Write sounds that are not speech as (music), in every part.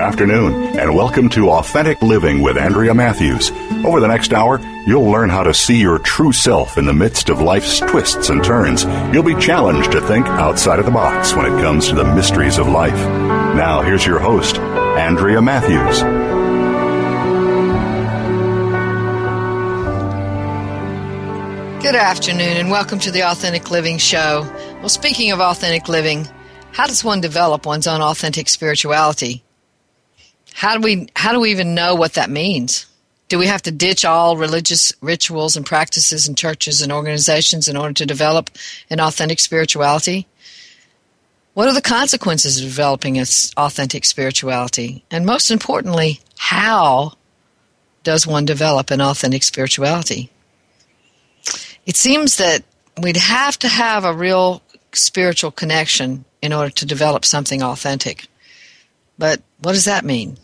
Afternoon, and welcome to Authentic Living with Andrea Matthews. Over the next hour, you'll learn how to see your true self in the midst of life's twists and turns. You'll be challenged to think outside of the box when it comes to the mysteries of life. Now, here's your host, Andrea Matthews. Good afternoon, and welcome to the Authentic Living Show. Well, speaking of authentic living, how does one develop one's own authentic spirituality? How do we how do we even know what that means? Do we have to ditch all religious rituals and practices and churches and organizations in order to develop an authentic spirituality? What are the consequences of developing an authentic spirituality? And most importantly, how does one develop an authentic spirituality? It seems that we'd have to have a real spiritual connection in order to develop something authentic. But what does that mean?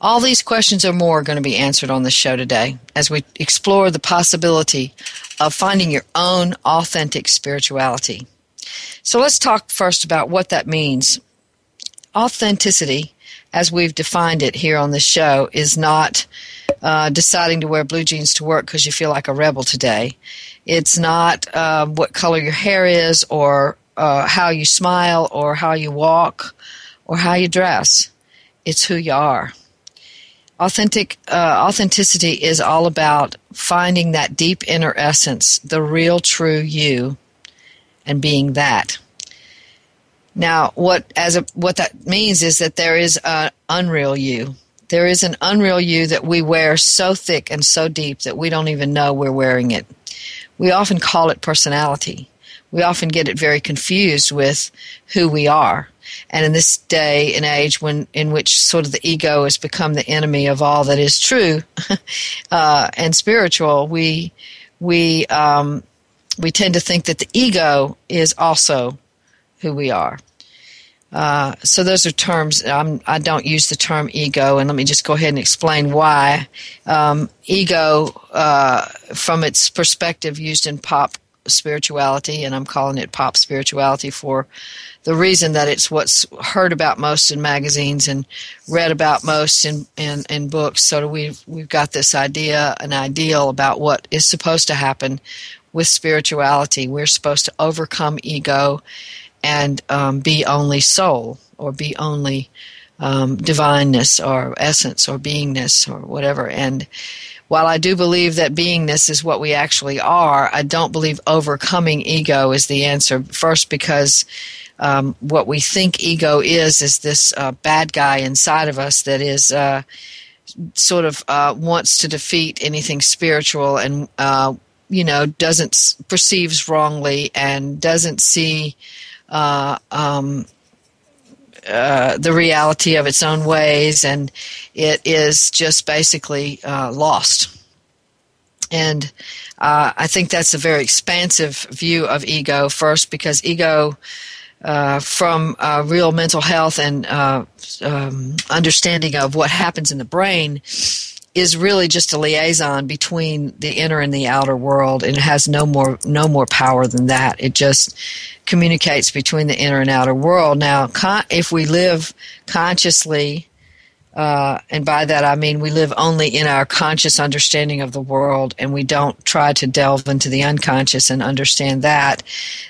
All these questions or more are going to be answered on the show today as we explore the possibility of finding your own authentic spirituality. So let's talk first about what that means. Authenticity, as we've defined it here on the show, is not uh, deciding to wear blue jeans to work because you feel like a rebel today. It's not uh, what color your hair is or uh, how you smile or how you walk or how you dress. It's who you are. Authentic uh, authenticity is all about finding that deep inner essence, the real true you, and being that. Now, what as a, what that means is that there is an unreal you. There is an unreal you that we wear so thick and so deep that we don't even know we're wearing it. We often call it personality. We often get it very confused with who we are. And in this day and age, when in which sort of the ego has become the enemy of all that is true (laughs) uh, and spiritual, we we um, we tend to think that the ego is also who we are. Uh, so those are terms. I'm, I do not use the term ego, and let me just go ahead and explain why. Um, ego, uh, from its perspective, used in pop spirituality, and I'm calling it pop spirituality for the reason that it's what's heard about most in magazines and read about most in, in, in books. So we've, we've got this idea, an ideal about what is supposed to happen with spirituality. We're supposed to overcome ego and um, be only soul or be only um, divineness or essence or beingness or whatever. And while I do believe that beingness is what we actually are, I don't believe overcoming ego is the answer. First, because um, what we think ego is is this uh, bad guy inside of us that is uh, sort of uh, wants to defeat anything spiritual and uh, you know doesn't perceives wrongly and doesn't see uh, um, uh, the reality of its own ways, and it is just basically uh, lost. And uh, I think that's a very expansive view of ego, first, because ego, uh, from uh, real mental health and um, understanding of what happens in the brain, is really just a liaison between the inner and the outer world and it has no more no more power than that. It just communicates between the inner and outer world. Now con- if we live consciously uh, and by that I mean we live only in our conscious understanding of the world and we don't try to delve into the unconscious and understand that,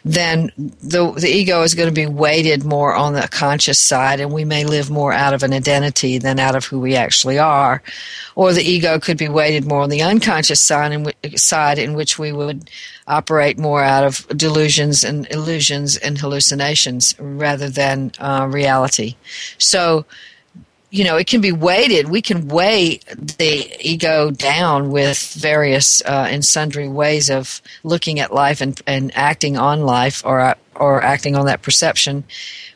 then the, the ego is going to be weighted more on the conscious side and we may live more out of an identity than out of who we actually are. Or the ego could be weighted more on the unconscious side in, side in which we would operate more out of delusions and illusions and hallucinations rather than uh, reality. So, you know, it can be weighted. We can weigh the ego down with various uh, and sundry ways of looking at life and, and acting on life or or acting on that perception.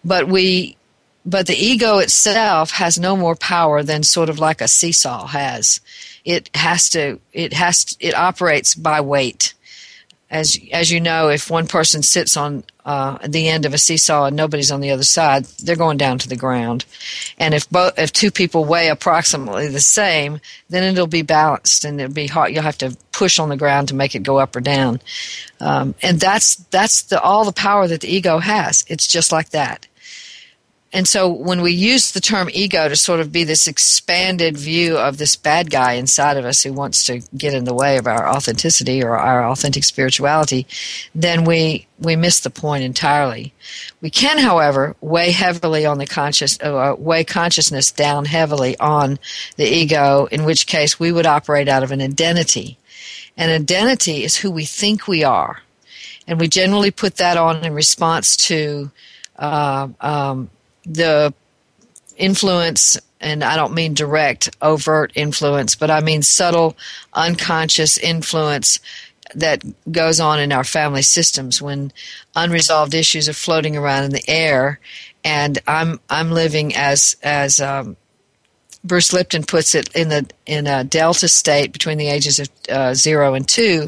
But we, but the ego itself has no more power than sort of like a seesaw has. It has to. It has. To, it operates by weight as as you know, if one person sits on uh, the end of a seesaw and nobody's on the other side, they're going down to the ground. And if both if two people weigh approximately the same, then it'll be balanced and it'll be hard. You'll have to push on the ground to make it go up or down. Um, and that's that's the all the power that the ego has. It's just like that. And so when we use the term ego to sort of be this expanded view of this bad guy inside of us who wants to get in the way of our authenticity or our authentic spirituality, then we, we miss the point entirely. We can, however, weigh heavily on the conscious, uh, weigh consciousness down heavily on the ego, in which case we would operate out of an identity. An identity is who we think we are. And we generally put that on in response to uh, um, the influence and I don't mean direct, overt influence, but I mean subtle, unconscious influence that goes on in our family systems when unresolved issues are floating around in the air, and I'm I'm living as as um, Bruce Lipton puts it in the in a delta state between the ages of uh, zero and two,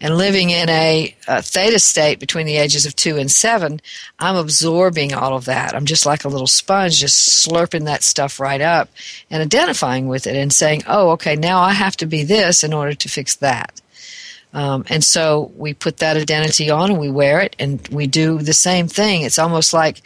and living in a, a, theta state between the ages of two and seven. I'm absorbing all of that. I'm just like a little sponge, just slurping that stuff right up and identifying with it and saying, "Oh, okay, now I have to be this in order to fix that." Um, and so we put that identity on and we wear it and we do the same thing. It's almost like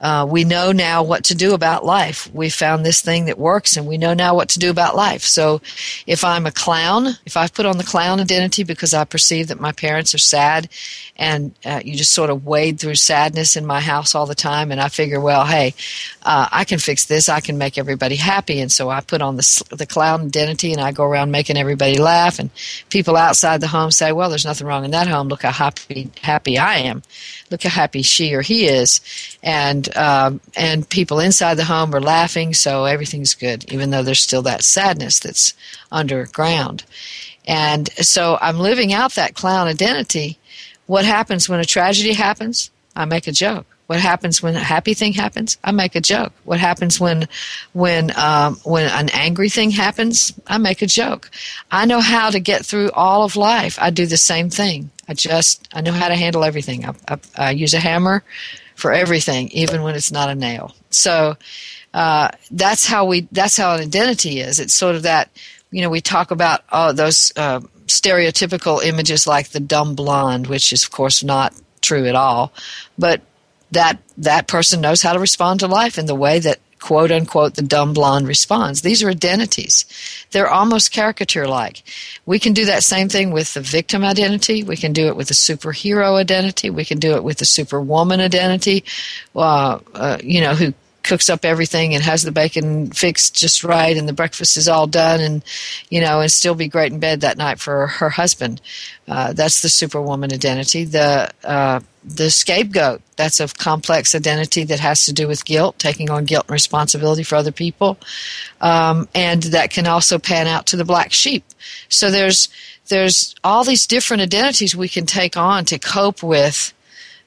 uh, we know now what to do about life. We found this thing that works, and we know now what to do about life. So, if I'm a clown, if I've put on the clown identity because I perceive that my parents are sad, and uh, you just sort of wade through sadness in my house all the time, and I figure, well, hey, uh, I can fix this. I can make everybody happy, and so I put on the the clown identity, and I go around making everybody laugh, and people outside the home say, well, there's nothing wrong in that home. Look how happy happy I am. Look how happy she or he is, and um, and people inside the home are laughing, so everything's good, even though there's still that sadness that's underground. And so I'm living out that clown identity. What happens when a tragedy happens? I make a joke. What happens when a happy thing happens? I make a joke. What happens when, when, um, when an angry thing happens? I make a joke. I know how to get through all of life. I do the same thing. I just, I know how to handle everything. I, I, I use a hammer for everything, even when it's not a nail. So uh, that's how we. That's how an identity is. It's sort of that. You know, we talk about oh, those uh, stereotypical images like the dumb blonde, which is of course not true at all, but that that person knows how to respond to life in the way that quote unquote the dumb blonde responds. These are identities. They're almost caricature like. We can do that same thing with the victim identity. We can do it with the superhero identity. We can do it with the superwoman identity, uh, uh, you know, who cooks up everything and has the bacon fixed just right and the breakfast is all done and you know and still be great in bed that night for her husband uh, that's the superwoman identity the uh, the scapegoat. That's a complex identity that has to do with guilt taking on guilt and responsibility for other people. Um, and that can also pan out to the black sheep. So there's there's all these different identities we can take on to cope with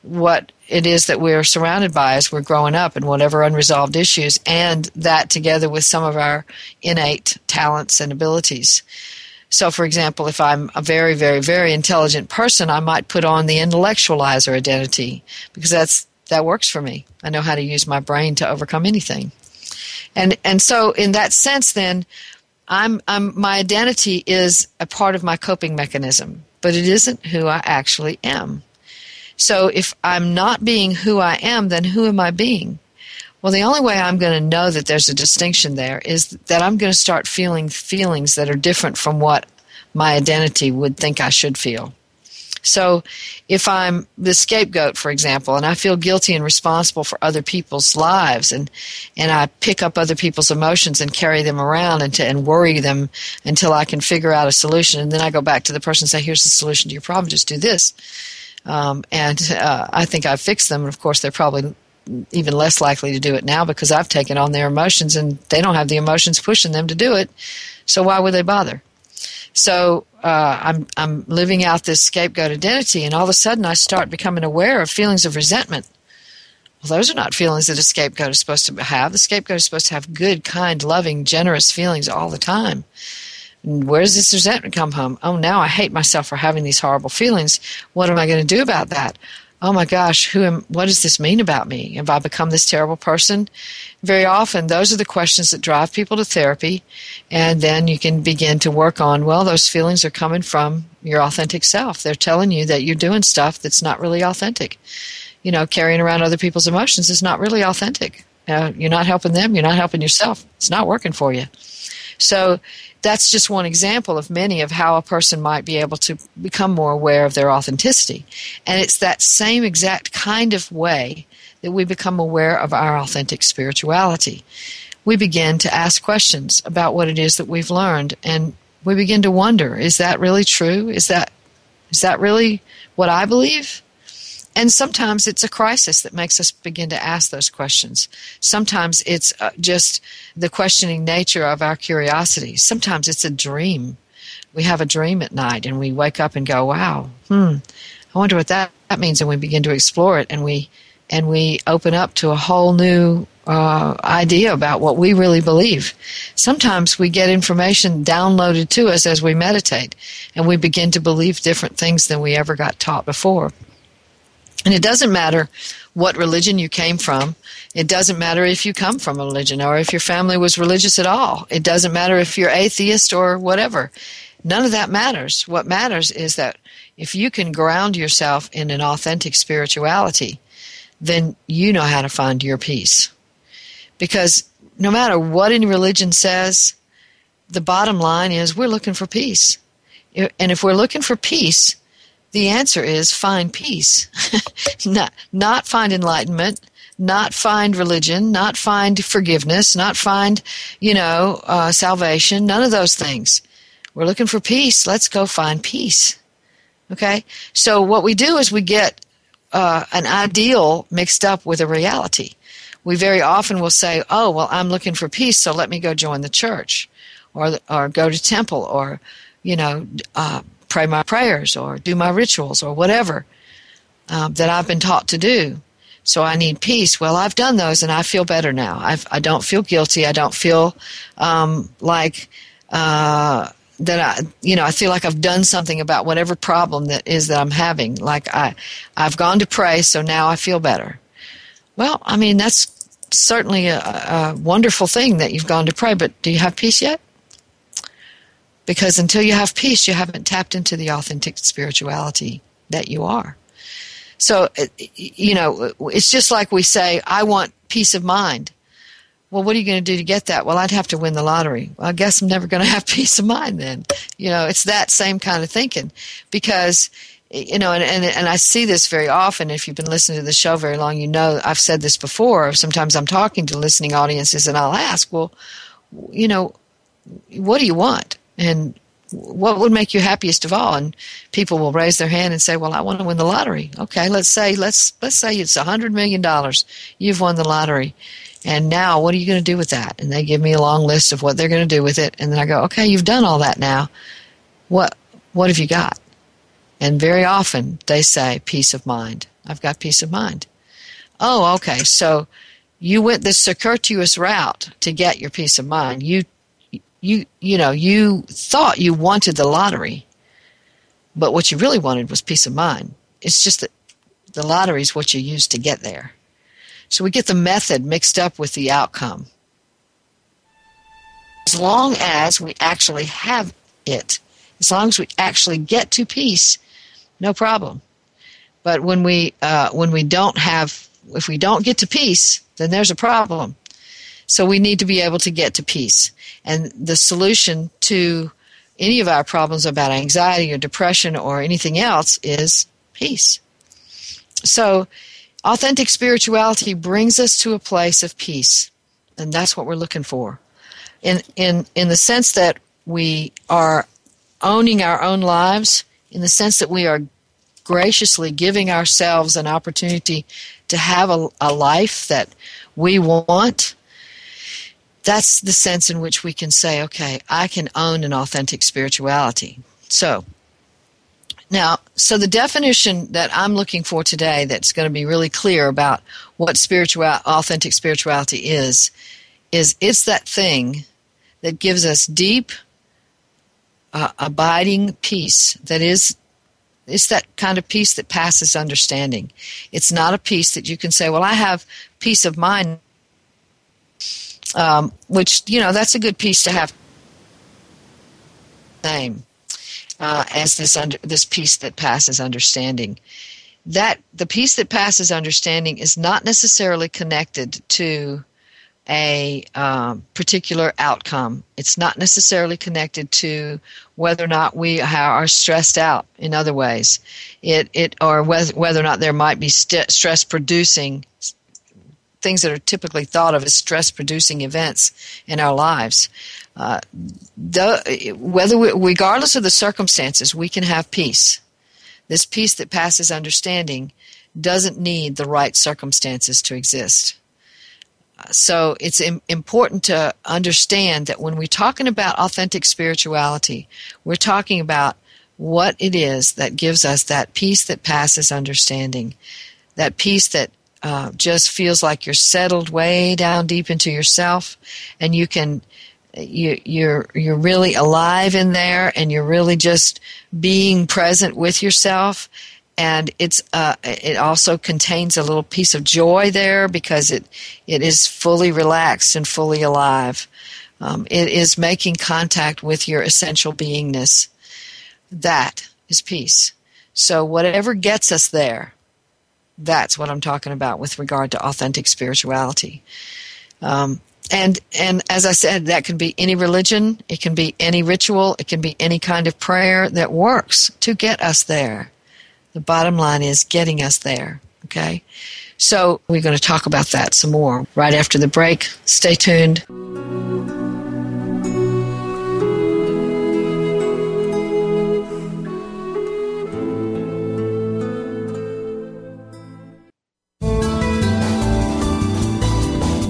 what it is that we're surrounded by as we're growing up and whatever unresolved issues, and that together with some of our innate talents and abilities. So, for example, if I'm a very, very, very intelligent person, I might put on the intellectualizer identity because that's that works for me. I know how to use my brain to overcome anything. And and so in that sense then I'm I'm my identity is a part of my coping mechanism, but it isn't who I actually am. So if I'm not being who I am, then who am I being? Well, the only way I'm going to know that there's a distinction there is that I'm going to start feeling feelings that are different from what my identity would think I should feel. So, if I'm the scapegoat, for example, and I feel guilty and responsible for other people's lives, and and I pick up other people's emotions and carry them around and to, and worry them until I can figure out a solution, and then I go back to the person and say, "Here's the solution to your problem. Just do this." Um, and uh, I think I've fixed them. And of course, they're probably even less likely to do it now because I've taken on their emotions and they don't have the emotions pushing them to do it. So why would they bother? So uh, I'm I'm living out this scapegoat identity, and all of a sudden I start becoming aware of feelings of resentment. Well, those are not feelings that a scapegoat is supposed to have. The scapegoat is supposed to have good, kind, loving, generous feelings all the time. Where does this resentment come from? Oh, now I hate myself for having these horrible feelings. What am I going to do about that? Oh my gosh, who am, what does this mean about me? Have I become this terrible person? Very often, those are the questions that drive people to therapy. And then you can begin to work on, well, those feelings are coming from your authentic self. They're telling you that you're doing stuff that's not really authentic. You know, carrying around other people's emotions is not really authentic. Uh, you're not helping them, you're not helping yourself. It's not working for you. So that's just one example of many of how a person might be able to become more aware of their authenticity. And it's that same exact kind of way that we become aware of our authentic spirituality. We begin to ask questions about what it is that we've learned and we begin to wonder, is that really true? Is that is that really what I believe? And sometimes it's a crisis that makes us begin to ask those questions. Sometimes it's uh, just the questioning nature of our curiosity. Sometimes it's a dream. We have a dream at night and we wake up and go, wow, hmm, I wonder what that, that means. And we begin to explore it and we, and we open up to a whole new uh, idea about what we really believe. Sometimes we get information downloaded to us as we meditate, and we begin to believe different things than we ever got taught before. And it doesn't matter what religion you came from. It doesn't matter if you come from a religion or if your family was religious at all. It doesn't matter if you're atheist or whatever. None of that matters. What matters is that if you can ground yourself in an authentic spirituality, then you know how to find your peace. Because no matter what any religion says, the bottom line is we're looking for peace. And if we're looking for peace, the answer is find peace. (laughs) not, not find enlightenment, not find religion, not find forgiveness, not find, you know, uh, salvation, none of those things. We're looking for peace. Let's go find peace. Okay? So what we do is we get uh, an ideal mixed up with a reality. We very often will say, oh, well, I'm looking for peace, so let me go join the church or, or go to temple or, you know, uh, pray my prayers or do my rituals or whatever um, that I've been taught to do. So I need peace. Well, I've done those and I feel better now. I've, I do not feel guilty. I don't feel um, like uh, that I, you know, I feel like I've done something about whatever problem that is that I'm having. Like I, I've gone to pray, so now I feel better. Well, I mean, that's certainly a, a wonderful thing that you've gone to pray, but do you have peace yet? Because until you have peace, you haven't tapped into the authentic spirituality that you are. So, uh, you know, it's just like we say, I want peace of mind. Well, what are you going to do to get that? Well, I'd have to win the lottery. Well, I guess I'm never going to have (laughs) peace of mind then. You know, it's that same kind of thinking because you know, and, and, and I see this very often. If you've been listening to the show very long, you know I've said this before. Sometimes I'm talking to listening audiences and I'll ask, well, you know, what do you want? And what would make you happiest of all? And people will raise their hand and say well i want to win the lottery. Okay let's say let's let's say it's a hundred million dollars. You've won the lottery. And now what are you going to do with that? And they give me a long list of what they're going to do with it. And then i go okay you've done all that now. What what have you got? And very often they say peace of mind. I've got peace of mind. Oh okay. So you went this circuitous route to get your peace of mind. You you you know you thought you wanted the lottery but what you really wanted was peace of mind. It's just that the lottery is what you use to get there. So we get the method mixed up with the outcome. As long as we actually have it as long as we actually get to peace no problem. But when we uh, when we don't have if we don't get to peace then there's a problem so we need to be able to get to peace. And the solution to any of our problems about anxiety or depression or anything else is peace. So authentic spirituality brings us to a place of peace. And that's what we're looking for. In, in, in the sense that we are owning our own lives, in the sense that we are graciously giving ourselves an opportunity to have a, a life that we want, that's the sense in which we can say, okay, I can own an authentic spirituality. So, now, so the definition that I'm looking for today that's going to be really clear about what spiritual authentic spirituality is is it's that thing that gives us deep uh, abiding peace that is it's that kind of peace that passes understanding. It's not a peace that you can say, well, I have peace of mind, um, which, you know, that's a good peace to have. Same uh, as this under, this peace that passes understanding. That the peace that passes understanding is not necessarily connected to a um, particular outcome. It's not necessarily connected to whether or not we are stressed out in other ways, it it or whether, whether or not there might be st- stress producing things that are typically thought of as stress producing events in our lives. Uh, the, whether we, regardless of the circumstances, we can have peace. This peace that passes understanding doesn't need the right circumstances to exist. So it's Im- important to understand that when we're talking about authentic spirituality, we're talking about what it is that gives us that peace that passes understanding, that peace that uh, just feels like you're settled way down deep into yourself, and you can you, you're you're really alive in there, and you're really just being present with yourself, and it's uh, it also contains a little piece of joy there because it it is fully relaxed and fully alive. Um, it is making contact with your essential beingness. That is peace. So whatever gets us there, that's what I'm talking about with regard to authentic spirituality. Um, and and as I said, that can be any religion, it can be any ritual, it can be any kind of prayer that works to get us there. The bottom line is getting us there. Okay? So we're going to talk about that some more right after the break. Stay tuned.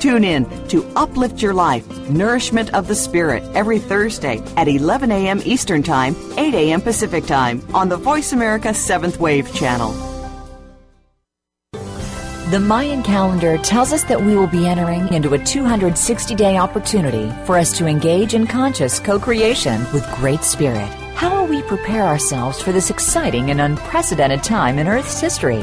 Tune in to Uplift Your Life, Nourishment of the Spirit, every Thursday at 11 a.m. Eastern Time, 8 a.m. Pacific Time on the Voice America 7th Wave channel. The Mayan calendar tells us that we will be entering into a 260 day opportunity for us to engage in conscious co creation with Great Spirit. How will we prepare ourselves for this exciting and unprecedented time in Earth's history?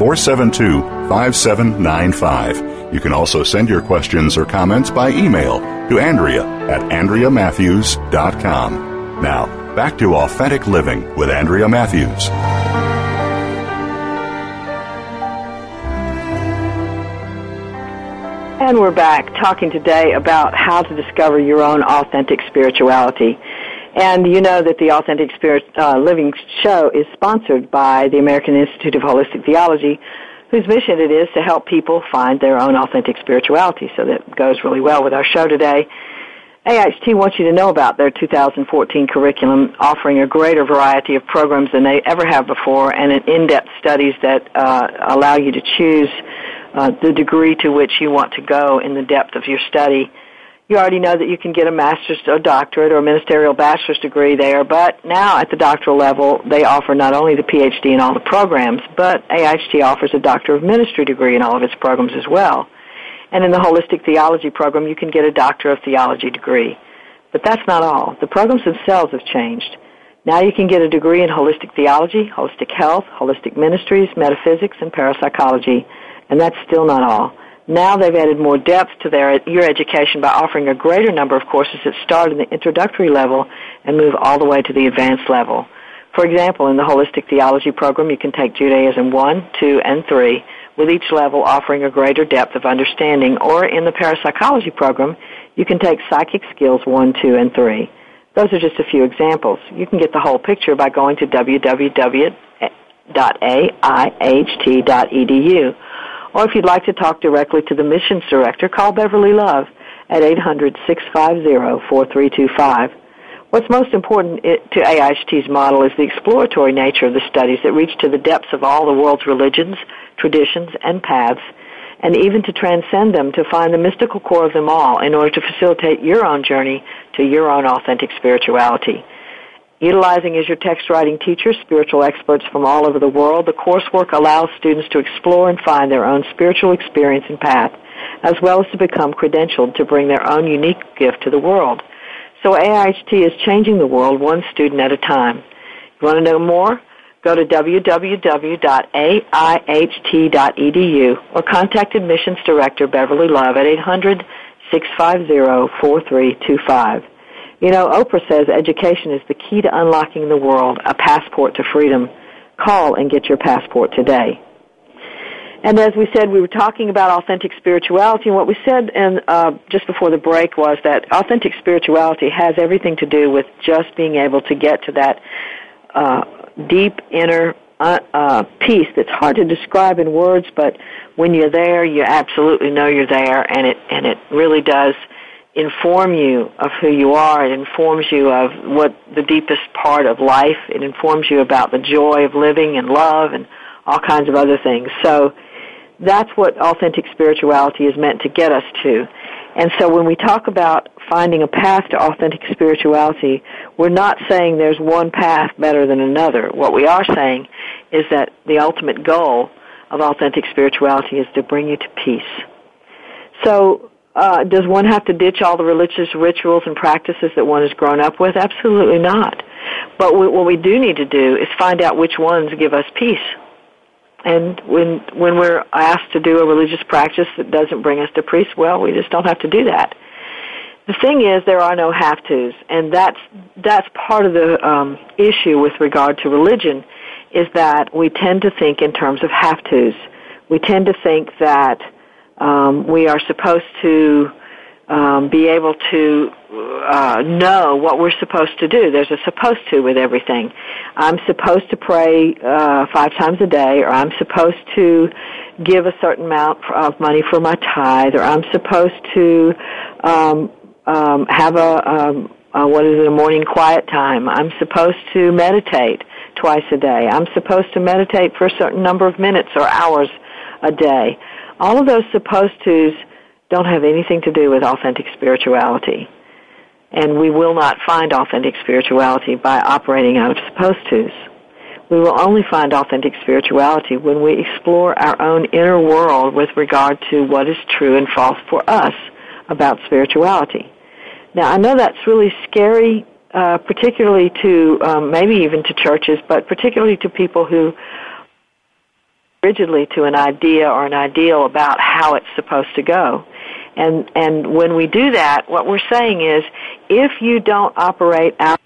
472 5795. You can also send your questions or comments by email to Andrea at AndreaMatthews.com. Now, back to Authentic Living with Andrea Matthews. And we're back talking today about how to discover your own authentic spirituality. And you know that the Authentic Spirit uh, Living show is sponsored by the American Institute of Holistic Theology, whose mission it is to help people find their own authentic spirituality. So that goes really well with our show today. AHT wants you to know about their 2014 curriculum, offering a greater variety of programs than they ever have before, and an in-depth studies that uh, allow you to choose uh, the degree to which you want to go in the depth of your study. You already know that you can get a master's or doctorate or a ministerial bachelor's degree there, but now at the doctoral level, they offer not only the PhD in all the programs, but AIHT offers a Doctor of Ministry degree in all of its programs as well. And in the Holistic Theology program, you can get a Doctor of Theology degree. But that's not all. The programs themselves have changed. Now you can get a degree in holistic theology, holistic health, holistic ministries, metaphysics, and parapsychology. And that's still not all. Now they've added more depth to their your education by offering a greater number of courses that start in the introductory level and move all the way to the advanced level. For example, in the Holistic Theology program, you can take Judaism 1, 2, and 3, with each level offering a greater depth of understanding, or in the Parapsychology program, you can take Psychic Skills 1, 2, and 3. Those are just a few examples. You can get the whole picture by going to www.aiht.edu or if you'd like to talk directly to the missions director, call Beverly Love at 800-650-4325. What's most important to AIHT's model is the exploratory nature of the studies that reach to the depths of all the world's religions, traditions, and paths, and even to transcend them to find the mystical core of them all in order to facilitate your own journey to your own authentic spirituality. Utilizing as your text writing teacher spiritual experts from all over the world, the coursework allows students to explore and find their own spiritual experience and path, as well as to become credentialed to bring their own unique gift to the world. So AIHT is changing the world one student at a time. You want to know more? Go to www.aiht.edu or contact Admissions Director Beverly Love at 800 650 4325. You know, Oprah says education is the key to unlocking the world, a passport to freedom. Call and get your passport today. And as we said, we were talking about authentic spirituality, and what we said in, uh, just before the break was that authentic spirituality has everything to do with just being able to get to that uh, deep inner uh, uh, peace that's hard to describe in words, but when you're there, you absolutely know you're there, and it and it really does inform you of who you are. It informs you of what the deepest part of life. It informs you about the joy of living and love and all kinds of other things. So that's what authentic spirituality is meant to get us to. And so when we talk about finding a path to authentic spirituality, we're not saying there's one path better than another. What we are saying is that the ultimate goal of authentic spirituality is to bring you to peace. So uh, does one have to ditch all the religious rituals and practices that one has grown up with? Absolutely not. But we, what we do need to do is find out which ones give us peace. And when when we're asked to do a religious practice that doesn't bring us to peace, well, we just don't have to do that. The thing is, there are no have tos, and that's that's part of the um, issue with regard to religion, is that we tend to think in terms of have tos. We tend to think that um, we are supposed to um, be able to uh, know what we're supposed to do. There's a supposed to with everything. I'm supposed to pray uh, five times a day, or I'm supposed to give a certain amount of money for my tithe, or I'm supposed to um, um, have a, um, a what is it, a morning quiet time. I'm supposed to meditate twice a day. I'm supposed to meditate for a certain number of minutes or hours a day. All of those supposed tos don't have anything to do with authentic spirituality. And we will not find authentic spirituality by operating out of supposed tos. We will only find authentic spirituality when we explore our own inner world with regard to what is true and false for us about spirituality. Now, I know that's really scary, uh, particularly to um, maybe even to churches, but particularly to people who rigidly to an idea or an ideal about how it's supposed to go. And and when we do that, what we're saying is if you don't operate out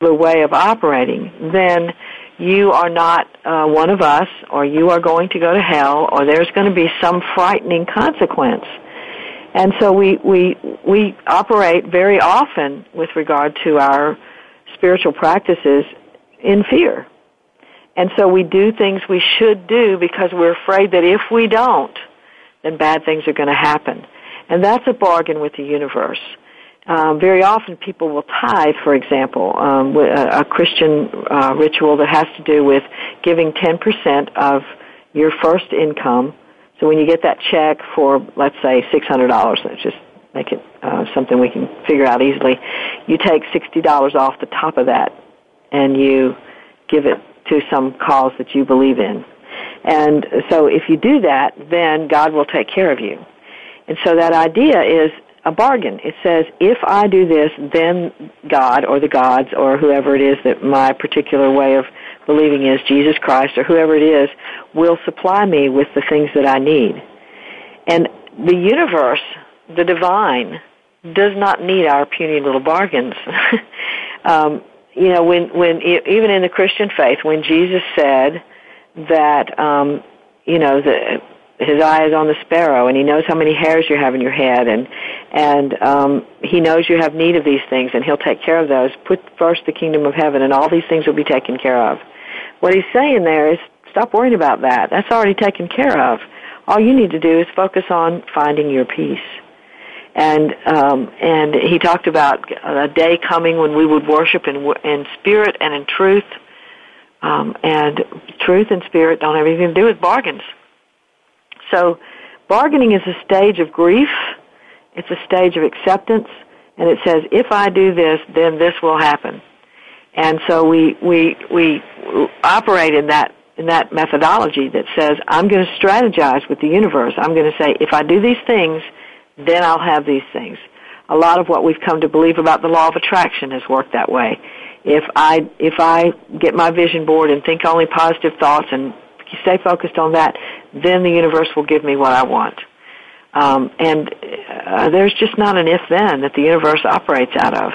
the way of operating, then you are not uh, one of us, or you are going to go to hell, or there's going to be some frightening consequence. And so we we we operate very often with regard to our spiritual practices in fear And so we do things we should do because we're afraid that if we don't, then bad things are going to happen. And that's a bargain with the universe. Um, very often people will tithe, for example, um, a, a Christian uh, ritual that has to do with giving 10% of your first income. So when you get that check for, let's say, $600, let's just make it uh, something we can figure out easily, you take $60 off the top of that and you give it to some cause that you believe in. And so if you do that, then God will take care of you. And so that idea is a bargain. It says, if I do this, then God or the gods or whoever it is that my particular way of believing is, Jesus Christ or whoever it is, will supply me with the things that I need. And the universe, the divine, does not need our puny little bargains. (laughs) um, you know, when, when, even in the Christian faith, when Jesus said that, um, you know, the, his eye is on the sparrow and he knows how many hairs you have in your head and and um he knows you have need of these things and he'll take care of those. Put first the kingdom of heaven and all these things will be taken care of. What he's saying there is stop worrying about that. That's already taken care of. All you need to do is focus on finding your peace and um and he talked about a day coming when we would worship in in spirit and in truth um and truth and spirit don't have anything to do with bargains so bargaining is a stage of grief. It's a stage of acceptance. And it says, if I do this, then this will happen. And so we, we, we operate in that, in that methodology that says, I'm going to strategize with the universe. I'm going to say, if I do these things, then I'll have these things. A lot of what we've come to believe about the law of attraction has worked that way. If I, if I get my vision board and think only positive thoughts and stay focused on that, then the universe will give me what I want. Um, and uh, there's just not an if-then that the universe operates out of.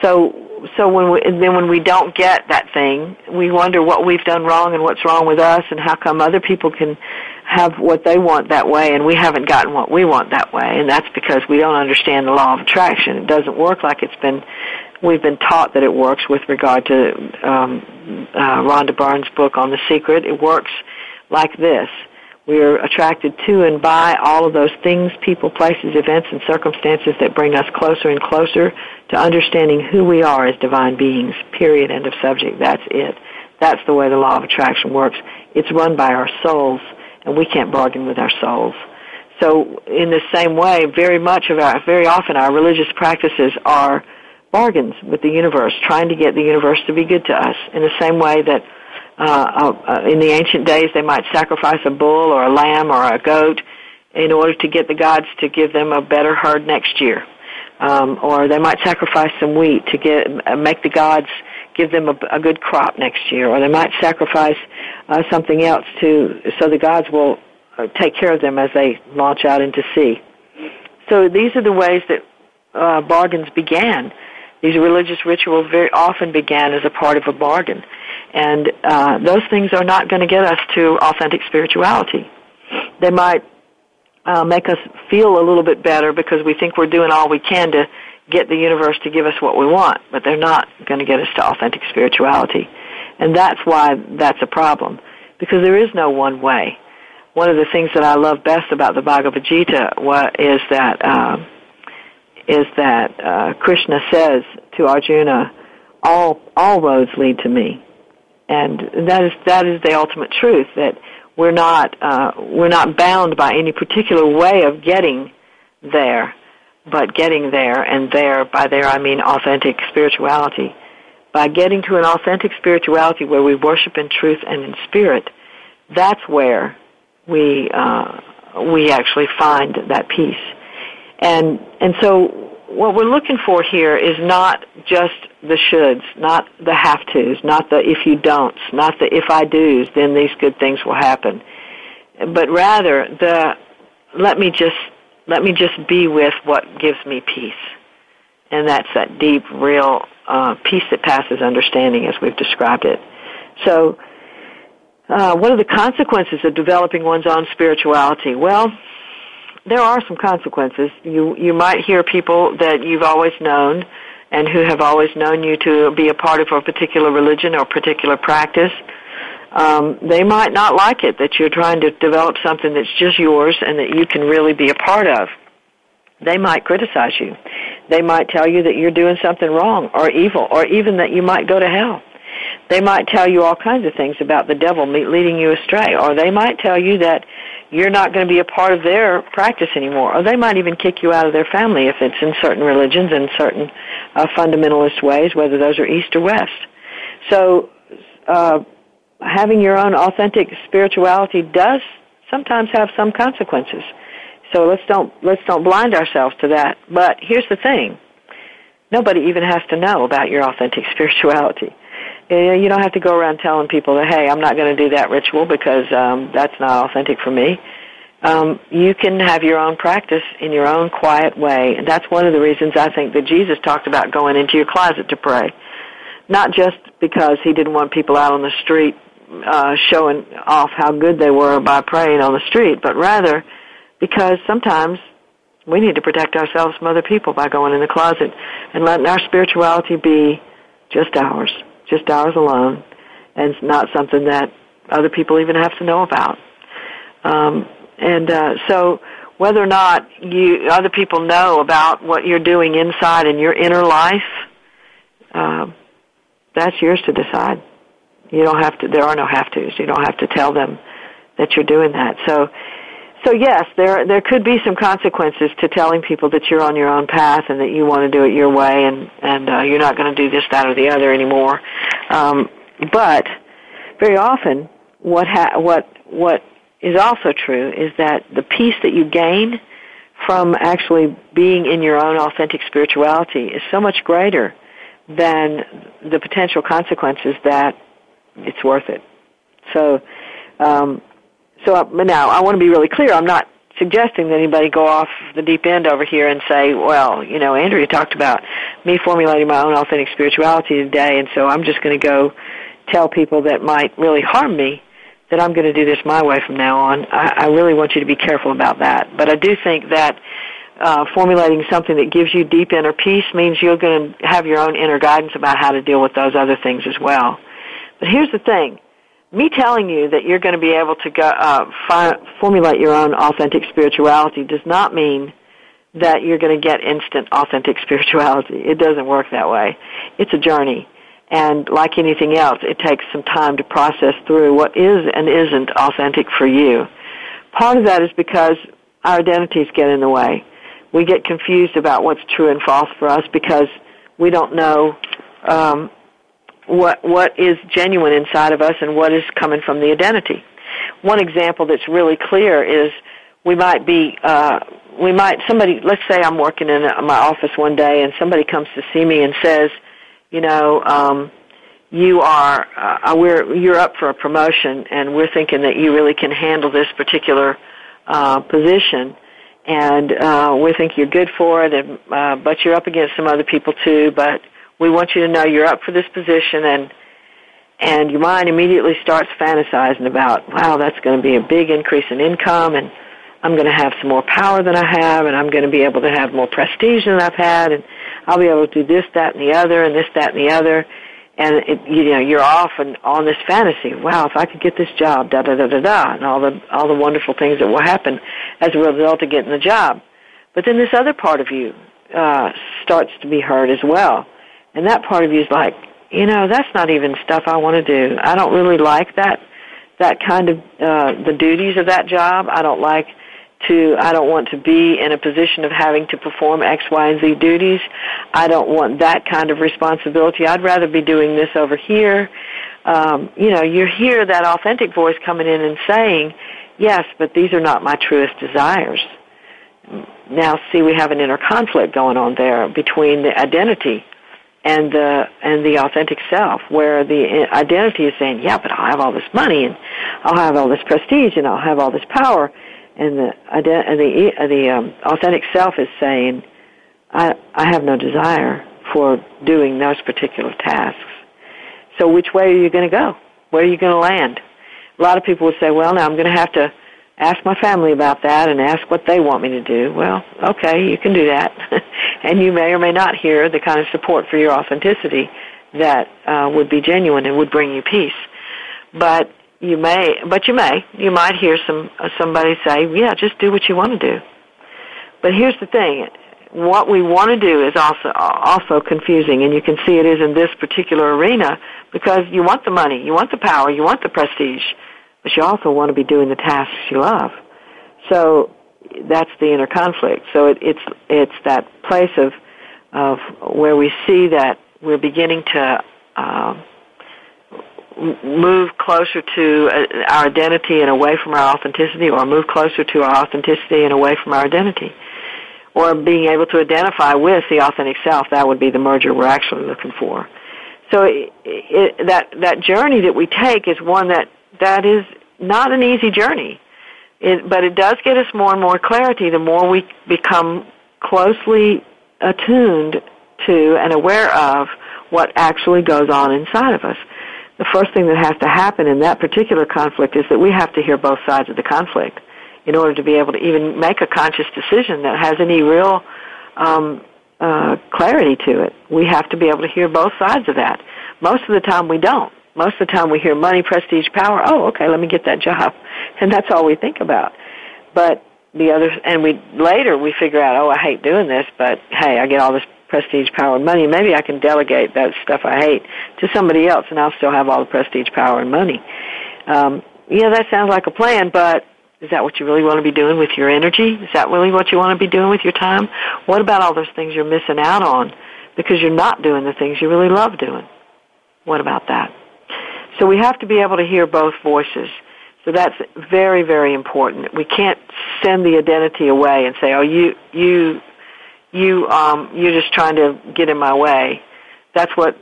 So, so when we, then when we don't get that thing, we wonder what we've done wrong and what's wrong with us, and how come other people can have what they want that way, and we haven't gotten what we want that way. And that's because we don't understand the law of attraction. It doesn't work like it's been we've been taught that it works with regard to um, uh, Rhonda Byrne's book on the secret. It works like this. We are attracted to and by all of those things, people, places, events, and circumstances that bring us closer and closer to understanding who we are as divine beings. Period. End of subject. That's it. That's the way the law of attraction works. It's run by our souls, and we can't bargain with our souls. So, in the same way, very much of our, very often, our religious practices are bargains with the universe, trying to get the universe to be good to us in the same way that uh, uh, in the ancient days they might sacrifice a bull or a lamb or a goat in order to get the gods to give them a better herd next year. Um, or they might sacrifice some wheat to get uh, make the gods give them a, a good crop next year, or they might sacrifice uh, something else to so the gods will uh, take care of them as they launch out into sea. So these are the ways that uh, bargains began these religious rituals very often began as a part of a bargain. And uh, those things are not going to get us to authentic spirituality. They might uh, make us feel a little bit better because we think we're doing all we can to get the universe to give us what we want, but they're not going to get us to authentic spirituality. And that's why that's a problem, because there is no one way. One of the things that I love best about the Bhagavad Gita is that um, is that uh, Krishna says to Arjuna, "All all roads lead to me," and that is that is the ultimate truth. That we're not uh, we're not bound by any particular way of getting there, but getting there, and there by there I mean authentic spirituality. By getting to an authentic spirituality where we worship in truth and in spirit, that's where we uh, we actually find that peace. And, and so what we're looking for here is not just the shoulds, not the have tos, not the if you don'ts, not the if I do's, then these good things will happen. But rather the let me just let me just be with what gives me peace. And that's that deep, real uh, peace that passes understanding as we've described it. So uh, what are the consequences of developing one's own spirituality? Well, there are some consequences. You you might hear people that you've always known and who have always known you to be a part of a particular religion or particular practice um, they might not like it that you're trying to develop something that's just yours and that you can really be a part of. They might criticize you. They might tell you that you're doing something wrong or evil or even that you might go to hell. They might tell you all kinds of things about the devil leading you astray or they might tell you that you're not going to be a part of their practice anymore. Or they might even kick you out of their family if it's in certain religions and certain uh, fundamentalist ways, whether those are East or West. So, uh, having your own authentic spirituality does sometimes have some consequences. So let's don't let's don't blind ourselves to that. But here's the thing: nobody even has to know about your authentic (laughs) spirituality. You don't have to go around telling people that, hey, I'm not going to do that ritual because um, that's not authentic for me. Um, you can have your own practice in your own quiet way, and that's one of the reasons I think that Jesus talked about going into your closet to pray. Not just because he didn't want people out on the street uh, showing off how good they were by praying on the street, but rather because sometimes we need to protect ourselves from other people by going in the closet and letting our spirituality be just ours just ours alone, and it's not something that other people even have to know about. Um, and uh, so, whether or not you other people know about what you're doing inside in your inner life, uh, that's yours to decide. You don't have to. There are no have tos. You don't have to tell them that you're doing that. So so yes, there there could be some consequences to telling people that you're on your own path and that you want to do it your way and and uh, you're not going to do this, that, or the other anymore. Um, but very often, what ha- what what is also true is that the peace that you gain from actually being in your own authentic spirituality is so much greater than the potential consequences that it's worth it. So um, so uh, now I want to be really clear. I'm not suggesting that anybody go off the deep end over here and say, well, you know, Andrea talked about me formulating my own authentic spirituality today, and so I'm just going to go tell people that might really harm me that I'm going to do this my way from now on. I, I really want you to be careful about that. But I do think that uh, formulating something that gives you deep inner peace means you're going to have your own inner guidance about how to deal with those other things as well. But here's the thing me telling you that you're going to be able to go, uh, fi- formulate your own authentic spirituality does not mean that you're going to get instant authentic (laughs) spirituality. It doesn't work that way. It's a journey. And like anything else, it takes some time to process through what is and isn't authentic for you. Part of that is because our identities get in the way. We get confused about what's true and false for us because we don't know um, what what is genuine inside of us and what is coming from the identity. One example that's really clear is we might be uh, we might somebody let's say I'm working in my office one day and somebody comes to see me and says, you know, um, you are uh, we're you're up for a promotion and we're thinking that you really can handle this particular uh, position and uh, we think you're good for it and uh, but you're up against some other people too but we want you to know you're up for this position and and your mind immediately starts fantasizing about, wow, that's going to be a big increase in income and I'm going to have some more power than I have and I'm going to be able to have more prestige than I've had and I'll be able to do this, that, and the other and this, that, and the other. And it, you know, you're off and on this fantasy. Wow, if I could get this job, da da da da da, and all the all the wonderful things that will happen as a result of getting the job. But then this other part of you uh, starts to be heard as well, and that part of you is like, you know, that's not even stuff I want to do. I don't really like that that kind of uh the duties of that job. I don't like to I don't want to be in a position of having to perform X, Y, and Z duties. I don't want that kind of responsibility. I'd rather be doing this over here. Um, you know, you hear that authentic voice coming in and saying, Yes, but these are not my truest desires. Now see we have an inner conflict going on there between the identity and the and the authentic self, where the identity is saying, "Yeah, but I'll have all this money and I'll have all this prestige and I'll have all this power," and the and the the um, authentic self is saying, "I I have no desire for doing those particular tasks." So, which way are you going to go? Where are you going to land? A lot of people would say, "Well, now I'm going to have to." Ask my family about that and ask what they want me to do. Well, okay, you can do that. (laughs) and you may or may not hear the kind of support for your authenticity that uh, would be genuine and would bring you peace. But you may, but you may, you might hear some uh, somebody say, "Yeah, just do what you want to do." But here's the thing: what we want to do is also also confusing, and you can see it is in this particular arena because you want the money, you want the power, you want the prestige, but you also want to be doing the tasks you love. So that's the inner conflict. So it, it's it's that place of of where we see that we're beginning to uh, move closer to uh, our identity and away from our authenticity, or move closer to our authenticity and away from our identity, or being able to identify with the authentic self. That would be the merger we're actually looking for. So it, it, that that journey that we take is one that that is not an easy journey, it, but it does get us more and more clarity the more we become closely attuned to and aware of what actually goes on inside of us. The first thing that has to happen in that particular conflict is that we have to hear both sides of the conflict in order to be able to even make a conscious decision that has any real um, uh, clarity to it. We have to be able to hear both sides of that. Most of the time we don't. Most of the time we hear money, prestige, power. Oh, okay, let me get that job. (laughs) And that's all we think about. But the other, and we, later we figure out, oh, I hate doing this, but hey, I get all this prestige, power, and money. Maybe I can delegate that stuff I hate to somebody else and I'll still have all the prestige, power, and money. Um, yeah, that sounds like a plan, but is that what you really want to be doing with your energy? Is that really what you want to be doing with your time? What about all those things you're missing out on because you're not doing the things you really love doing? What about that? So we have to be able to hear both voices. So that's very, very important. We can't send the identity away and say, "Oh, you, you, you, um, you're just trying to get in my way." That's what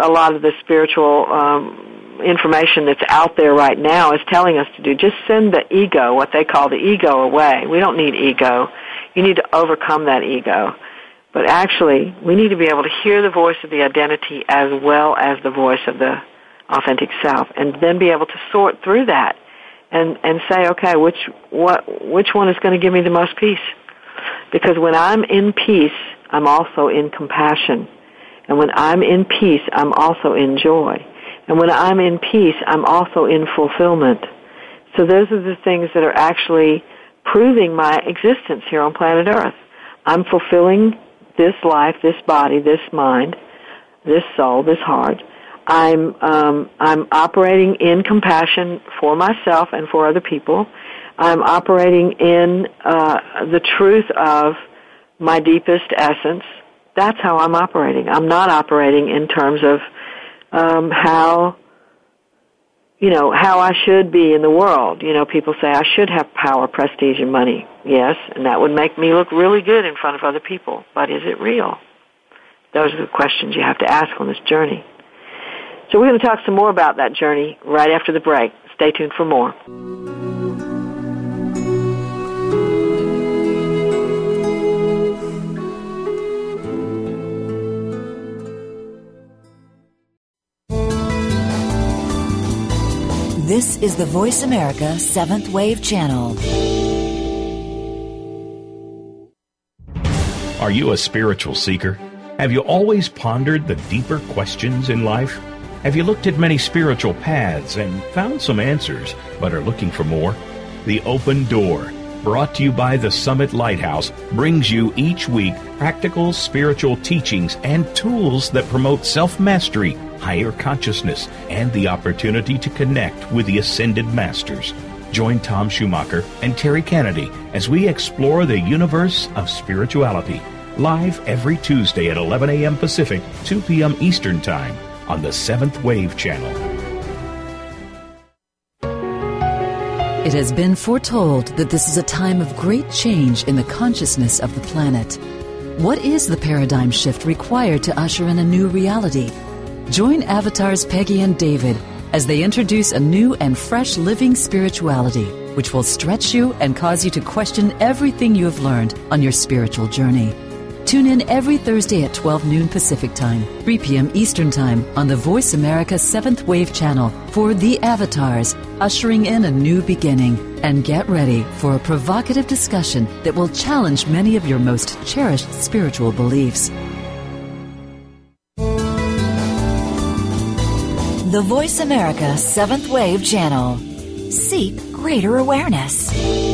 a lot of the spiritual um, information that's out there right now is telling us to do. Just send the ego, what they call the ego, away. We don't need ego. You need to overcome that ego. But actually, we need to be able to hear the voice of the identity as well as the voice of the authentic self, and then be able to sort through that and and say, okay, which what which one is going to give me the most peace? Because when I'm in peace, I'm also in compassion, and when I'm in peace, I'm also in joy, and when I'm in peace, I'm also in fulfillment. So those are the things that are actually proving my existence here on planet Earth. I'm fulfilling this life, this body, this mind, this soul, this heart I'm um, I'm operating in compassion for myself and for other people. I'm operating in uh, the truth of my deepest essence. That's how I'm operating. I'm not operating in terms of um, how you know how I should be in the world. You know, people say I should have power, prestige, and money. Yes, and that would make me look really good in front of other people. But is it real? Those are the questions you have to ask on this journey. So we're going to talk some more about that journey right after the break. Stay tuned for more. This is the Voice America Seventh Wave Channel. Are you a spiritual seeker? Have you always pondered the deeper questions in life? Have you looked at many spiritual paths and found some answers, but are looking for more? The Open Door, brought to you by the Summit Lighthouse, brings you each week practical spiritual teachings and tools that promote self mastery, higher consciousness, and the opportunity to connect with the Ascended Masters. Join Tom Schumacher and Terry Kennedy as we explore the universe of spirituality. Live every Tuesday at 11 a.m. Pacific, 2 p.m. Eastern Time on the Seventh Wave Channel. It has been foretold that this is a time of great change in the consciousness of the planet. What is the paradigm shift required to usher in a new reality? Join avatars Peggy and David as they introduce a new and fresh living spirituality, which will stretch you and cause you to question everything you have learned on your spiritual journey. Tune in every Thursday at 12 noon Pacific Time, 3 p.m. Eastern Time on the Voice America 7th Wave channel for The Avatars, ushering in a new beginning. And get ready for a provocative discussion that will challenge many of your most cherished spiritual beliefs. the Voice America Seventh Wave Channel. Seek greater awareness.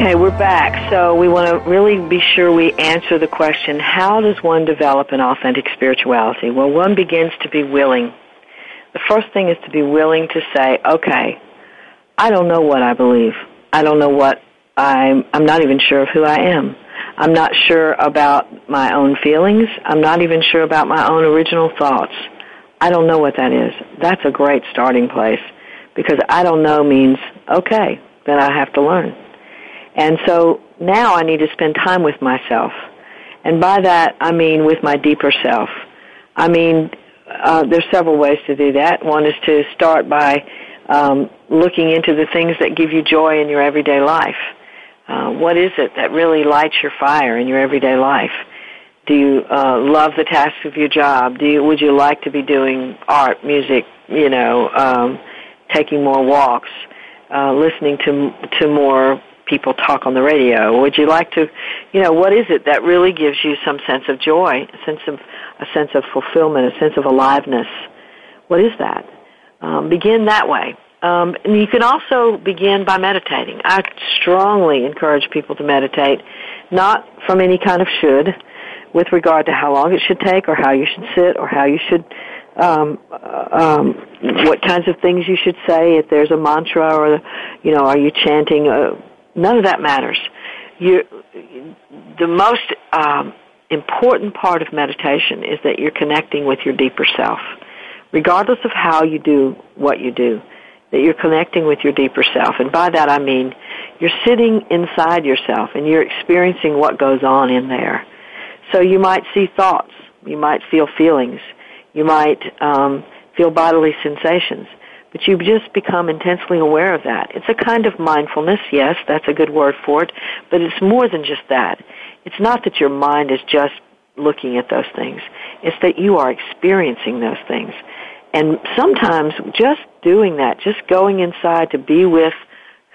Okay, we're back. So we want to really be sure we answer the question, how does one develop an authentic spirituality? Well, one begins to be willing. The first thing is to be willing to say, okay, I don't know what I believe. I don't know what I'm, I'm not even sure of who I am. I'm not sure about my own feelings. I'm not even sure about my own original thoughts. I don't know what that is. That's a great starting place because I don't know means, okay, then I have to learn. And so now I need to spend time with myself. And by that, I mean with my deeper self. I mean, uh, there's several ways to do that. One is to start by um, looking into the things that give you joy in your everyday life. Uh, what is it that really lights your fire in your everyday life? Do you uh, love the tasks of your job? Do you, would you like to be doing art, music, you know, um, taking more walks, uh, listening to to more people talk on the radio? Would you like to, you know, what is it that really gives you some sense of joy, a sense of a sense of fulfillment, a sense of aliveness? What is that? Um, begin that way. Um, and you can also begin by meditating. I strongly encourage people to meditate, not from any kind of should, with regard to how long it should take, or how you should sit, or how you should, um, uh, um, what kinds of things you should say. If there's a mantra, or you know, are you chanting? A, None of that matters. You, the most um, important part of meditation is that you're connecting with your deeper self, regardless of how you do what you do. That you're connecting with your deeper self, and by that I mean you're sitting inside yourself and you're experiencing what goes on in there. So you might see thoughts, you might feel feelings, you might um, feel bodily sensations but you just become intensely aware of that. It's a kind of mindfulness, yes, that's a good word for it, but it's more than just that. It's not that your mind is just looking at those things. It's that you are experiencing those things. And sometimes just doing that, just going inside to be with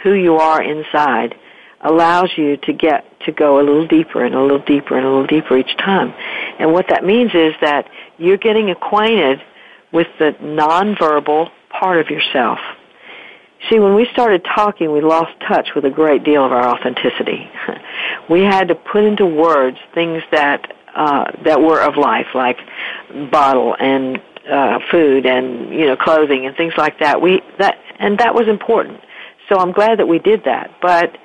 who you are inside, allows you to get to go a little deeper and a little deeper and a little deeper each time. And what that means is that you're getting acquainted with the nonverbal part of yourself. See, when we started talking, we lost touch with a great deal of our authenticity. (laughs) we had to put into words things that uh, that were of life, like bottle and uh, food and you know clothing and things like that. We that and that was important. So I'm glad that we did that. But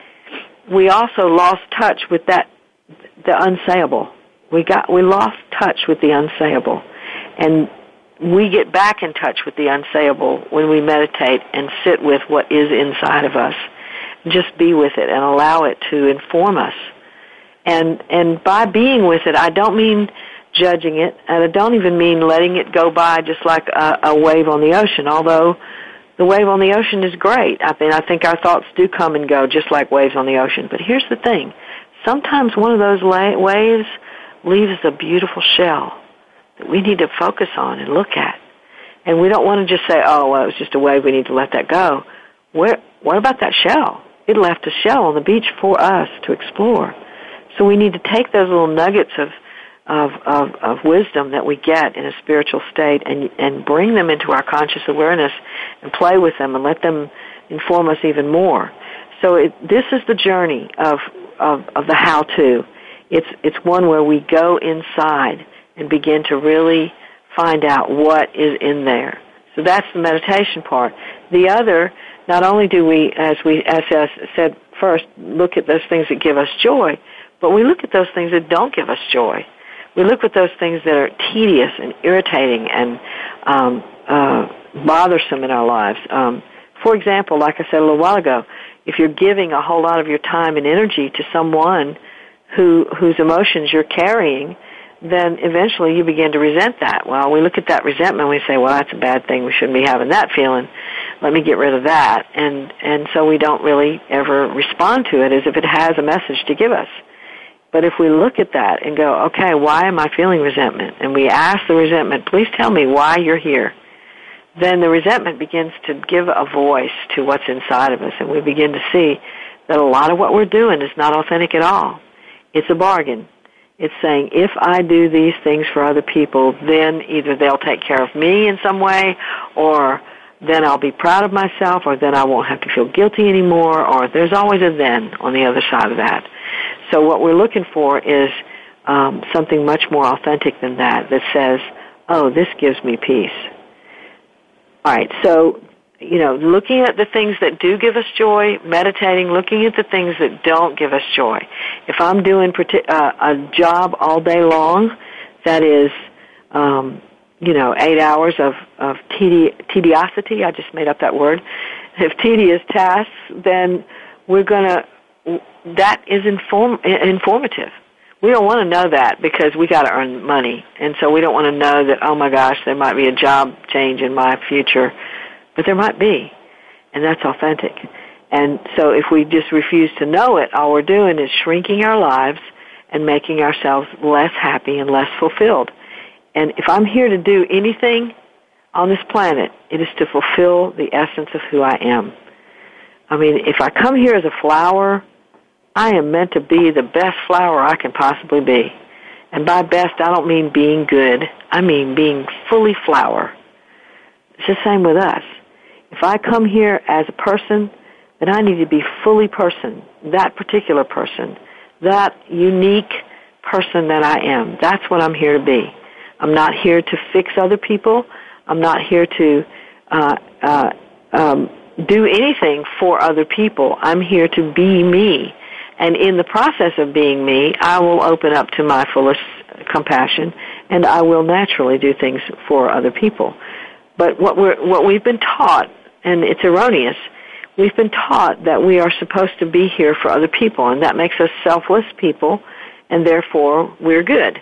we also lost touch with that the unsayable. We got we lost touch with the unsayable, and we get back in touch with the unsayable when we meditate and sit with what is inside of us. Just be with it and allow it to inform us. And and by being with it, I don't mean judging it, and I don't even mean letting it go by just like a, a wave on the ocean. Although the wave on the ocean is great. I mean, I think our thoughts do come and go just like waves on the ocean. But here's the thing: sometimes one of those la- waves leaves a beautiful shell that we need to focus on and look at. And we don't want to just say, oh, well, it was just a wave, we need to let that go. Where, what about that shell? It left a shell on the beach for us to explore. So we need to take those little nuggets of, of, of, of wisdom that we get in a spiritual state and, and bring them into our conscious awareness and play with them and let them inform us even more. So it, this is the journey of, of, of the how-to. It's, it's one where we go inside and begin to really find out what is in there. So that's the meditation part. The other, not only do we, as we as I said first, look at those things that give us joy, but we look at those things that don't give us joy. we look at those things that are tedious and irritating and um, uh, bothersome in our lives. Um, for example, like I said a little while ago, if you're giving a whole lot of your time and energy to someone who whose emotions you're carrying, then eventually you begin to resent that. Well, we look at that resentment we say, well, that's a bad thing. We shouldn't be having that feeling. Let me get rid of that. And, and so we don't really ever respond to it as if it has a message to give us. But if we look at that and go, okay, why am I feeling resentment? And we ask the resentment, please tell me why you're here. Then the resentment begins to give a voice to what's inside of us and we begin to see that a lot of what we're doing is not authentic at all. It's a bargain. It's saying, if I do these things for other people, then either they'll take care of me in some way, or then I'll be proud of myself, or then I won't have to feel guilty anymore, or there's always a then on the other side of that. So what we're looking for is um, something much more authentic than that, that says, oh, this gives me peace. All right, so you know, looking at the things that do give us joy, meditating, looking at the things that don't give us joy. If I'm doing uh, a job all day long that is, um, you know, eight hours of, of tedi- tediosity, I just made up that word, (laughs) if tedious tasks, then we're going to, that is inform- informative. We don't want to know that because we got to earn money. And so we don't want to know that, oh my gosh, there might be a job change in my future but there might be, and that's authentic. And so if we just refuse to know it, all we're doing is shrinking our lives and making ourselves less happy and less fulfilled. And if I'm here to do anything on this planet, it is to fulfill the essence of who I am. I mean, if I come here as a flower, I am meant to be the best flower I can possibly be. And by best, I don't mean being good. I mean being fully flower. It's the same with us. If I come here as a person, then I need to be fully person, that particular person, that unique person that I am. That's what I'm here to be. I'm not here to fix other people. I'm not here to uh, uh, um, do anything for other people. I'm here to be me. And in the process of being me, I will open up to my fullest compassion and I will naturally do things for other people. But what we're, what we've been taught and it's erroneous. We've been taught that we are supposed to be here for other people, and that makes us selfless people, and therefore we're good.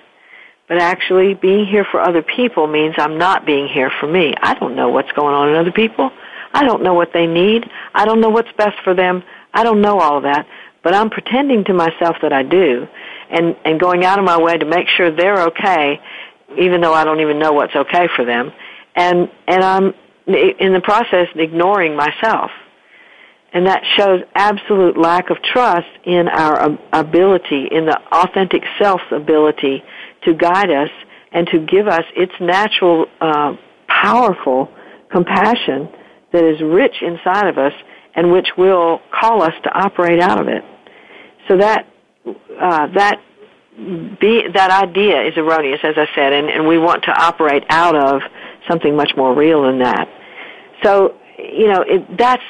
But actually, being here for other people means I'm not being here for me. I don't know what's going on in other people. I don't know what they need. I don't know what's best for them. I don't know all of that. But I'm pretending to myself that I do, and, and going out of my way to make sure they're okay, even though I don't even know what's okay for them. And, and I'm in the process ignoring myself. And that shows absolute lack of trust in our ability, in the authentic self's ability to guide us and to give us its natural, uh, powerful compassion that is rich inside of us and which will call us to operate out of it. So that, uh, that be, that idea is erroneous, as I said, and, and we want to operate out of something much more real than that. So, you know, it, that's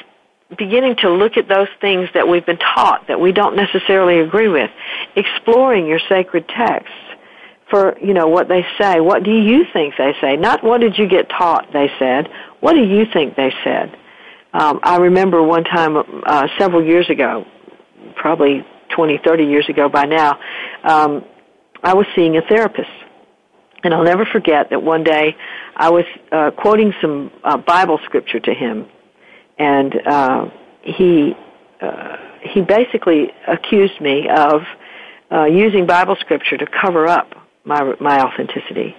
beginning to look at those things that we've been taught that we don't necessarily agree with. Exploring your sacred texts for, you know, what they say. What do you think they say? Not what did you get taught they said. What do you think they said? Um, I remember one time uh, several years ago, probably 20, 30 years ago by now, um, I was seeing a therapist and I'll never forget that one day I was uh, quoting some uh, Bible scripture to him, and uh, he uh, he basically accused me of uh, using Bible scripture to cover up my my authenticity,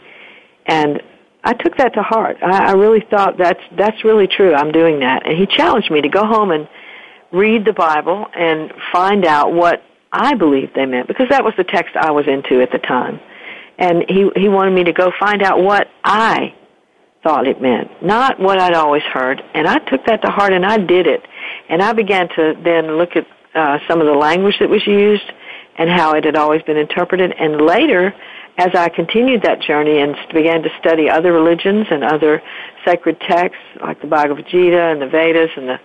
and I took that to heart. I, I really thought that's that's really true. I'm doing that, and he challenged me to go home and read the Bible and find out what I believed they meant because that was the text I was into at the time and he he wanted me to go find out what I thought it meant, not what I'd always heard. And I took that to heart and I did it. And I began to then look at uh, some of the language that was used and how it had always been interpreted. And later, as I continued that journey and began to study other religions and other sacred texts like the Bhagavad Gita and the Vedas and the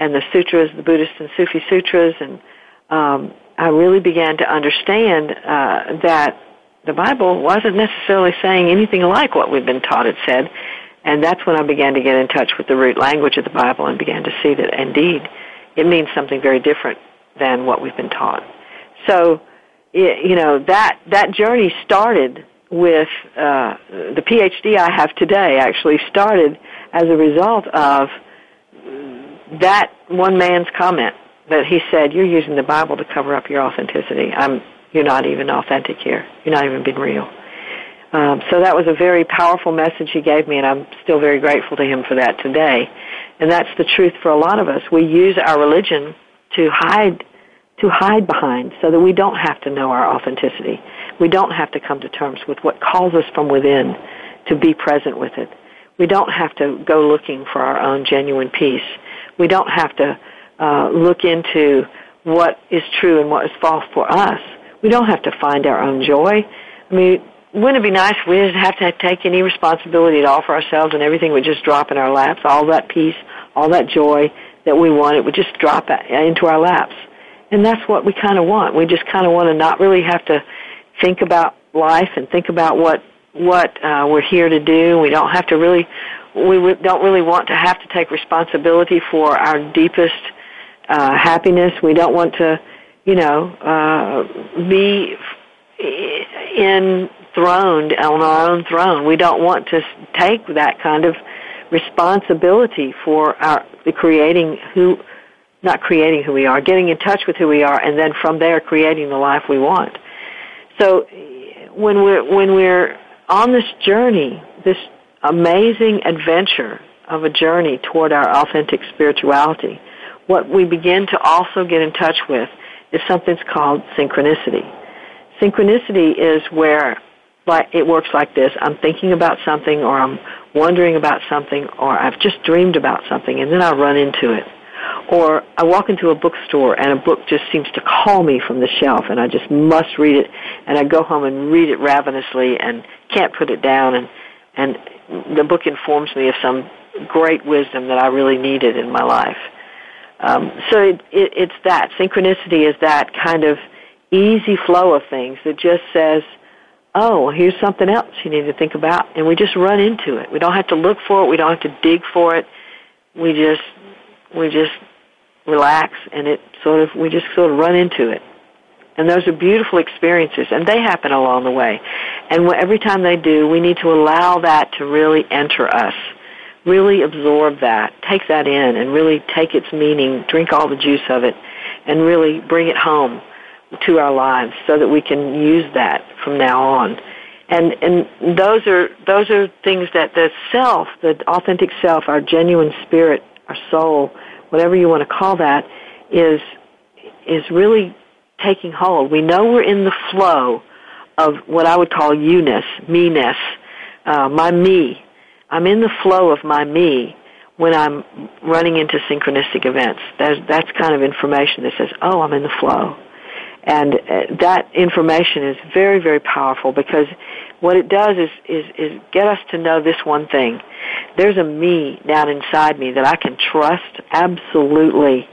and the sutras, the Buddhist and Sufi sutras, and um, I really began to understand uh, that the Bible wasn't necessarily saying anything like what we've been taught it said. And that's when I began to get in touch with the root language of the Bible and began to see that indeed it means something very different than what we've been taught. So, you know, that, that journey started with uh, the PhD I have today actually started as a result of that one man's comment that he said, "You're using the Bible to cover up your authenticity. I'm, you're not even authentic here. You're not even being real." Um, so that was a very powerful message he gave me, and I'm still very grateful to him for that today. And that's the truth for a lot of us. We use our religion to hide to hide behind so that we don't have to know our authenticity. We don't have to come to terms with what calls us from within to be present with it. We don't have to go looking for our own genuine peace. We don't have to uh, look into what is true and what is false for us. We don't have to find our own joy. I mean, wouldn't it be nice if we didn't have to take any responsibility at all for ourselves and everything would just drop in our laps? All that peace, all that joy that we want, it would just drop into our laps. And that's what we kind of want. We just kind of want to not really have to think about life and think about what what uh, we're here to do. We don't have to really we don't really want to have to take responsibility for our deepest uh, happiness. We don't want to, you know, uh, be enthroned on our own throne. We don't want to take that kind of responsibility for our the creating who not creating who we are, getting in touch with who we are, and then from there creating the life we want. So when we're when we're on this journey, this amazing adventure of a journey toward our authentic spirituality, what we begin to also get in touch with is something called synchronicity. Synchronicity is where like it works like this. I'm thinking about something or I'm wondering about something or I've just dreamed about something and then I run into it. Or I walk into a bookstore and a book just seems to call me from the shelf and I just must read it and I go home and read it ravenously and can't put it down and and the book informs me of some great wisdom that I really needed in my life. Um, so it, it, it's that synchronicity is that kind of easy flow of things that just says, "Oh, here's something else you need to think about," and we just run into it. We don't have to look for it. We don't have to dig for it. We just we just relax, and it sort of we just sort of run into it. And those are beautiful experiences, and they happen along the way. And every time they do, we need to allow that to really enter us really absorb that, take that in, and really take its meaning, drink all the juice of it, and really bring it home to our lives so that we can use that from now on. And and those are those are things that the self, the authentic self, our genuine spirit, our soul, whatever you want to call that, is is really taking hold. We know we're in the flow of what I would call you-ness, me-ness, uh, my me, I'm in the flow of my me when I'm running into synchronistic events. That's, that's kind of information that says, oh, I'm in the flow. And uh, that information is very, very powerful because what it does is, is, is get us to know this one thing. There's a me down inside me that I can trust, absolutely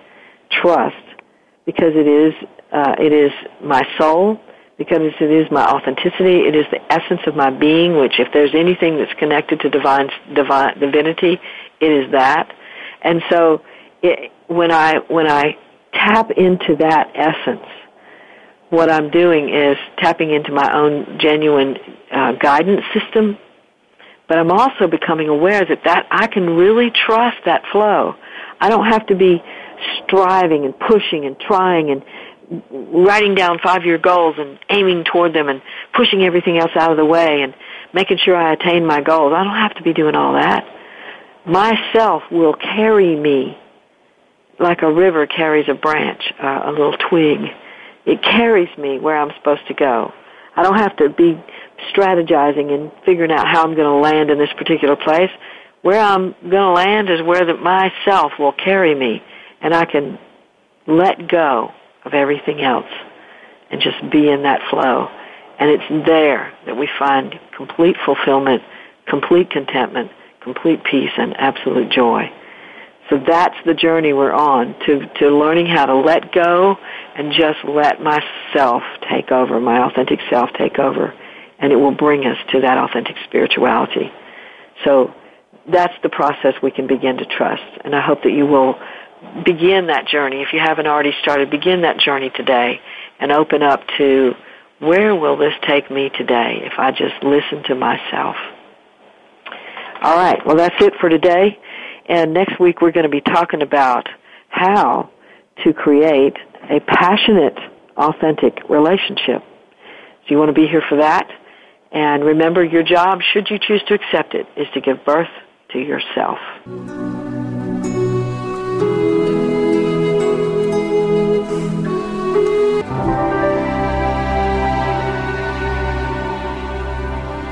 trust, because it is, uh, it is my soul, because it is my authenticity. It is the essence of my being, which if there's anything that's connected to divine, divine divinity, it is that. And so it, when I, when I tap into that essence, what I'm doing is tapping into my own genuine uh, guidance system, but I'm also becoming aware that, that I can really trust that flow. I don't have to be striving and pushing and trying and writing down five year goals and aiming toward them and pushing everything else out of the way and making sure I attain my goals. I don't have to be doing all that. Myself will carry me like a river carries a branch, uh, a little twig. It carries me where I'm supposed to go. I don't have to be strategizing and figuring out how I'm going to land in this particular place. Where I'm going to land is where the, myself will carry me, and I can let go of everything else and just be in that flow. And it's there that we find complete fulfillment, complete contentment, complete peace, and absolute joy. So that's the journey we're on to, to learning how to let go and just let myself take over, my authentic self take over and it will bring us to that authentic spirituality. So that's the process we can begin to trust. And I hope that you will begin that journey. If you haven't already started, begin that journey today and open up to where will this take me today if I just listen to myself? All right, well, that's it for today. And next week we're going to be talking about how to create a passionate, authentic relationship. So you want to be here for that? And remember, your job, should you choose to accept it, is to give birth to yourself.